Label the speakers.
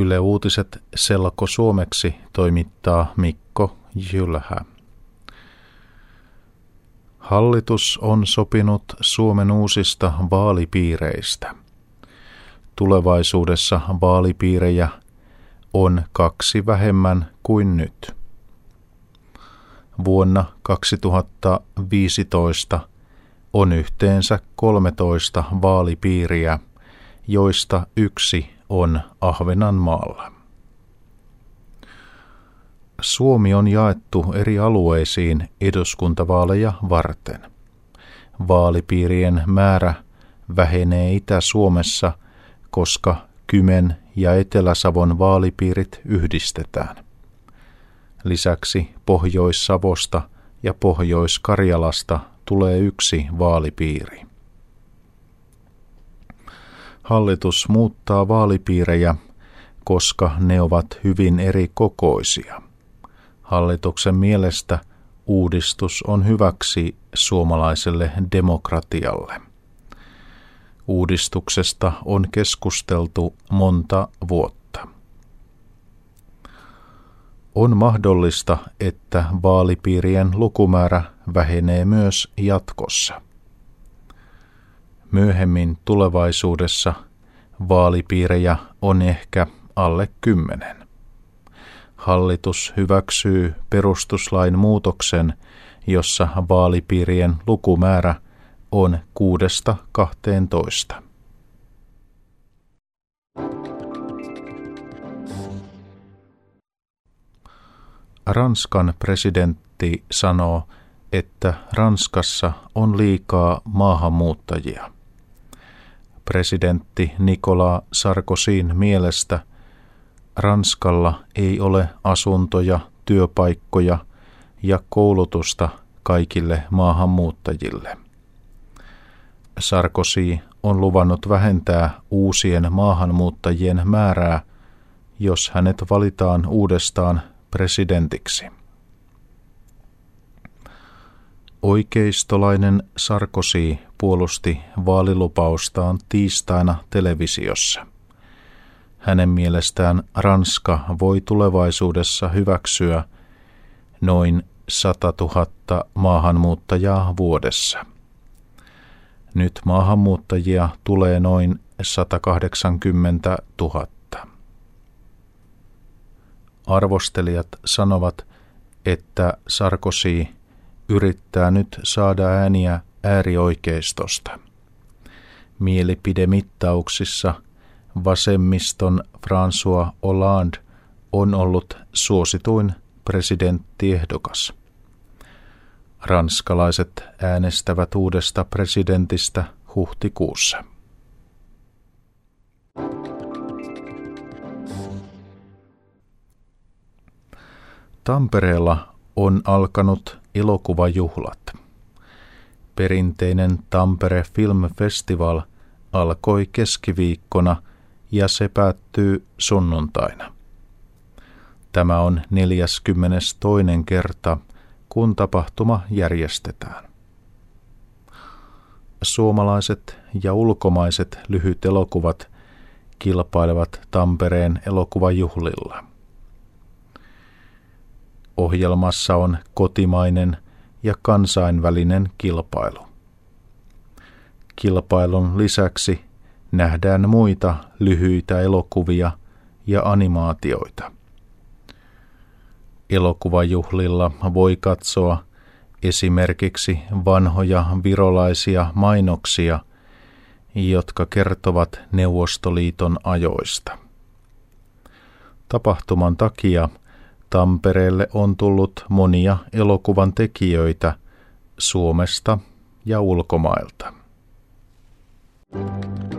Speaker 1: Yle Uutiset selko suomeksi toimittaa Mikko Jylhä. Hallitus on sopinut Suomen uusista vaalipiireistä. Tulevaisuudessa vaalipiirejä on kaksi vähemmän kuin nyt. Vuonna 2015 on yhteensä 13 vaalipiiriä, joista yksi on Ahvenanmaalla. Suomi on jaettu eri alueisiin eduskuntavaaleja varten. Vaalipiirien määrä vähenee Itä-Suomessa, koska Kymen ja Etelä-Savon vaalipiirit yhdistetään. Lisäksi Pohjois-Savosta ja Pohjois-Karjalasta tulee yksi vaalipiiri. Hallitus muuttaa vaalipiirejä, koska ne ovat hyvin eri kokoisia. Hallituksen mielestä uudistus on hyväksi suomalaiselle demokratialle. Uudistuksesta on keskusteltu monta vuotta. On mahdollista, että vaalipiirien lukumäärä vähenee myös jatkossa. Myöhemmin tulevaisuudessa vaalipiirejä on ehkä alle kymmenen. Hallitus hyväksyy perustuslain muutoksen, jossa vaalipiirien lukumäärä on kuudesta kahteentoista. Ranskan presidentti sanoo, että Ranskassa on liikaa maahanmuuttajia. Presidentti Nicolas Sarkozyn mielestä Ranskalla ei ole asuntoja, työpaikkoja ja koulutusta kaikille maahanmuuttajille. Sarkozy on luvannut vähentää uusien maahanmuuttajien määrää, jos hänet valitaan uudestaan presidentiksi. Oikeistolainen Sarkozy puolusti vaalilupaustaan tiistaina televisiossa. Hänen mielestään Ranska voi tulevaisuudessa hyväksyä noin 100 000 maahanmuuttajaa vuodessa. Nyt maahanmuuttajia tulee noin 180 000. Arvostelijat sanovat, että Sarkozy yrittää nyt saada ääniä äärioikeistosta. Mielipidemittauksissa vasemmiston François Hollande on ollut suosituin presidenttiehdokas. Ranskalaiset äänestävät uudesta presidentistä huhtikuussa. Tampereella on alkanut elokuvajuhlat. Perinteinen Tampere Film Festival alkoi keskiviikkona ja se päättyy sunnuntaina. Tämä on 42. kerta, kun tapahtuma järjestetään. Suomalaiset ja ulkomaiset lyhyt elokuvat kilpailevat Tampereen elokuvajuhlilla. Ohjelmassa on kotimainen ja kansainvälinen kilpailu. Kilpailun lisäksi nähdään muita lyhyitä elokuvia ja animaatioita. Elokuvajuhlilla voi katsoa esimerkiksi vanhoja virolaisia mainoksia, jotka kertovat Neuvostoliiton ajoista. Tapahtuman takia Tampereelle on tullut monia elokuvan tekijöitä Suomesta ja ulkomailta. thank you